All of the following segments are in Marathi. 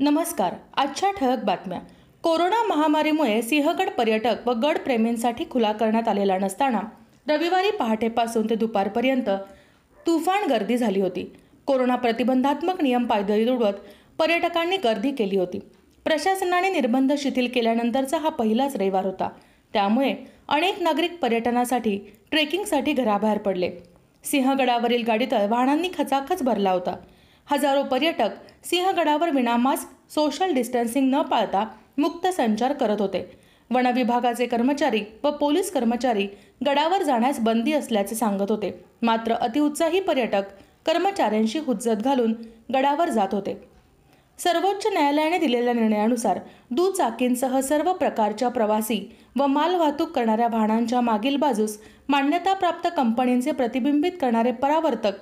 नमस्कार आजच्या ठळक बातम्या. कोरोना महामारीमुळे सिंहगड पर्यटक व गडप्रेमींसाठी खुला करण्यात आलेला नसताना रविवारी पहाटेपासून ते दुपारपर्यंत तुफान गर्दी झाली होती. कोरोना प्रतिबंधात्मक नियम पायदळी तुडवत पर्यटकांनी गर्दी केली होती. प्रशासनाने निर्बंध शिथिल केल्यानंतरचा हा पहिलाच रविवार होता. त्यामुळे अनेक नागरिक पर्यटनासाठी ट्रेकिंगसाठी घराबाहेर पडले. सिंहगडावरील गाडीतळ वाहनांनी खचाखच भरला होता. हजारो पर्यटक सिंहगडावर विनामास्क सोशल डिस्टन्सिंग न पाळता मुक्त संचार करत होते. वनविभागाचे कर्मचारी व पोलीस कर्मचारी गडावर जाण्यास बंदी असल्याचे सांगत होते. मात्र अतिउत्साही पर्यटक कर्मचाऱ्यांशी हुज्जत घालून गडावर जात होते. सर्वोच्च न्यायालयाने दिलेल्या निर्णयानुसार दुचाकींसह सर्व प्रकारच्या प्रवासी व मालवाहतूक करणाऱ्या वाहनांच्या मागील बाजूस मान्यताप्राप्त कंपनींचे प्रतिबिंबित करणारे परावर्तक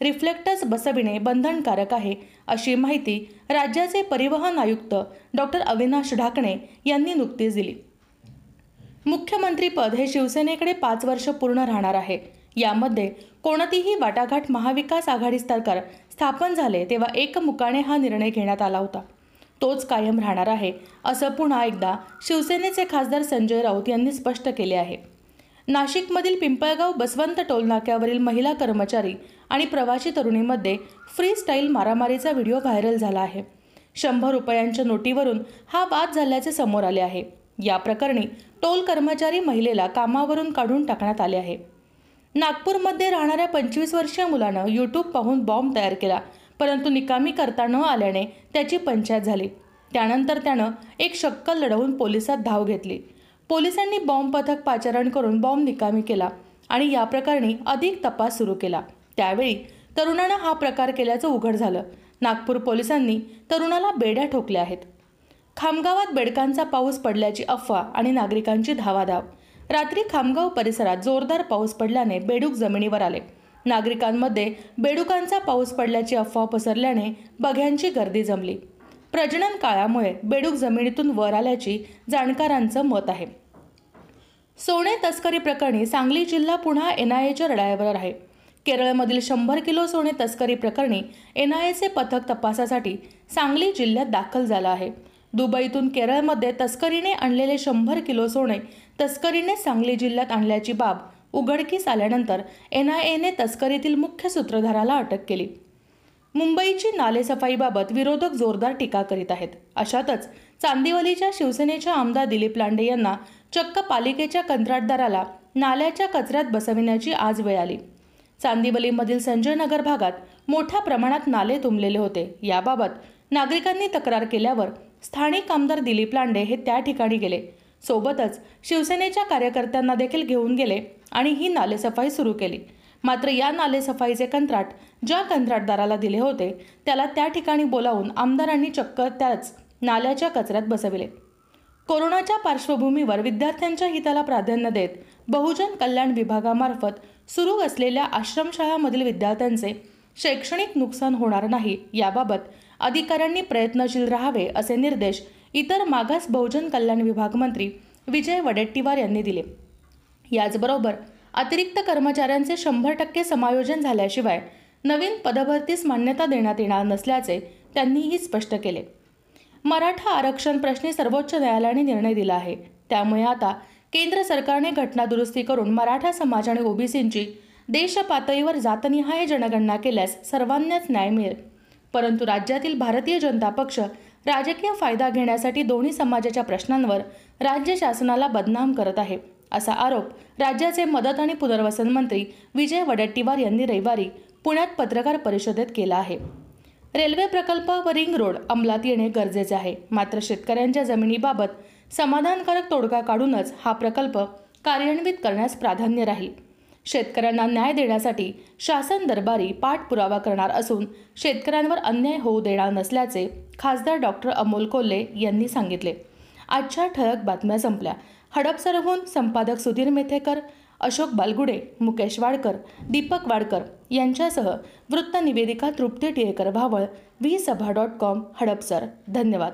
रिफ्लेक्टर्स बसविणे बंधनकारक आहे अशी माहिती राज्याचे परिवहन आयुक्त डॉक्टर अविनाश ढाकणे यांनी नुकतीच दिली. मुख्यमंत्रीपद हे शिवसेनेकडे पाच वर्ष पूर्ण राहणार आहे. यामध्ये कोणतीही वाटाघाट महाविकास आघाडी सरकार स्थापन झाले तेव्हा एकमुखाने हा निर्णय घेण्यात आला होता. तोच कायम राहणार आहे असं पुन्हा एकदा शिवसेनेचे खासदार संजय राऊत यांनी स्पष्ट केले आहे. नाशिकमधील पिंपळगाव बसवंत टोलनाक्यावरील महिला कर्मचारी आणि प्रवासी तरुणीमध्ये फ्री स्टाईल मारामारीचा व्हिडिओ व्हायरल झाला आहे. शंभर रुपयांच्या नोटीवरून हा वाद झाल्याचे समोर आले आहे. या प्रकरणी टोल कर्मचारी महिलेला कामावरून काढून टाकण्यात आले आहे. नागपूरमध्ये राहणाऱ्या पंचवीस वर्षीय मुलानं यूट्यूब पाहून बॉम्ब तयार केला परंतु निकामी करता न आल्याने त्याची पंचायत झाली. त्यानंतर त्यानं एक शक्कल लढवून पोलिसात धाव घेतली. पोलिसांनी बॉम्ब पथक पाचारण करून बॉम्ब निकामी केला आणि या प्रकरणी अधिक तपास सुरू केला. त्यावेळी तरुणानं हा प्रकार केल्याचं उघड झालं. नागपूर पोलिसांनी तरुणाला बेड्या ठोकल्या आहेत. खामगावात बेडकांचा पाऊस पडल्याची अफवा आणि नागरिकांची धावाधाव. रात्री खामगाव परिसरात जोरदार पाऊस पडल्याने बेडूक जमिनीवर आले. नागरिकांमध्ये बेडुकांचा पाऊस पडल्याची अफवा पसरल्याने बघ्यांची गर्दी जमली. प्रजनन काळामुळे बेडूक जमिनीतून वर आल्याची जाणकारांचं मत आहे. सोने तस्करी प्रकरणी सांगली जिल्हा पुन्हा एन आय एच्या रडायावर आहे. केरळमधील शंभर किलो सोने तस्करी प्रकरणी एन आय एचे पथक तपासासाठी सांगली जिल्ह्यात दाखल झालं आहे. दुबईतून केरळमध्ये तस्करीने आणलेले शंभर किलो सोने तस्करीने सांगली जिल्ह्यात आणल्याची बाब उघडकीस आल्यानंतर एन आय एने तस्करीतील मुख्य सूत्रधाराला अटक केली. मुंबईची नालेसफाईबाबत विरोधक जोरदार टीका करीत आहेत. अशातच चांदिवलीच्या शिवसेनेच्या आमदार दिलीप लांडे यांना चक्क पालिकेच्या कंत्राटदाराला नाल्याच्या कचऱ्यात बसविण्याची आज वेळ आली. चांदिवलीमधील संजय नगर भागात मोठ्या प्रमाणात नाले तुंबलेले होते. याबाबत नागरिकांनी तक्रार केल्यावर स्थानिक आमदार दिलीप लांडे हे त्या ठिकाणी गेले. सोबतच शिवसेनेच्या कार्यकर्त्यांना देखील घेऊन गेले आणि ही नालेसफाई सुरू केली. मात्र या नालेसफाईचे कंत्राट ज्या कंत्राटदाराला दिले होते त्याला त्या ठिकाणी बोलावून आमदारांनी चक्क त्याच नाल्याच्या कचऱ्यात बसविले. कोरोनाच्या पार्श्वभूमीवर विद्यार्थ्यांच्या हिताला प्राधान्य देत बहुजन कल्याण विभागामार्फत सुरू असलेल्या आश्रमशाळामधील विद्यार्थ्यांचे शैक्षणिक नुकसान होणार नाही याबाबत अधिकाऱ्यांनी प्रयत्नशील राहावे असे निर्देश इतर मागास बहुजन कल्याण विभाग मंत्री विजय वडेट्टीवार यांनी दिले. याचबरोबर अतिरिक्त कर्मचाऱ्यांचे शंभर टक्के समायोजन झाल्याशिवाय नवीन पदभरतीस मान्यता देण्यात येणार नसल्याचे त्यांनीही स्पष्ट केले. मराठा आरक्षण प्रश्नी सर्वोच्च न्यायालयाने निर्णय दिला आहे. त्यामुळे आता केंद्र सरकारने घटना दुरुस्ती करून मराठा समाज आणि ओबीसींची देशपातळीवर जातनिहाय जनगणना केल्यास सर्वांनाच न्याय मिळेल. परंतु राज्यातील भारतीय जनता पक्ष राजकीय फायदा घेण्यासाठी दोन्ही समाजाच्या प्रश्नांवर राज्य शासनाला बदनाम करत आहे. असा आरोप राज्याचे मदत आणि पुनर्वसन मंत्री विजय वडेट्टीवार यांनी रविवारी पुण्यात पत्रकार परिषदेत केला आहे. रेल्वे प्रकल्प व रिंग रोड अंमलात येणे गरजेचे आहे. मात्र शेतकऱ्यांच्या जमिनीबाबत समाधानकारक तोडगा काढूनच हा प्रकल्प कार्यान्वित करण्यास प्राधान्य राहील. शेतकऱ्यांना न्याय देण्यासाठी शासन दरबारी पाठपुरावा करणार असून शेतकऱ्यांवर अन्याय होऊ देणार नसल्याचे खासदार डॉक्टर अमोल कोल्हे यांनी सांगितले. आजच्या ठळक बातम्या संपल्या. हडपसरहून संपादक सुधीर मेथेकर अशोक बालगुडे मुकेश वाडकर दीपक वाडकर यांच्यासह वृत्त निवेदिका तृप्ती टिळेकर भावळ व्ही सभा डॉट कॉम हडपसर. धन्यवाद.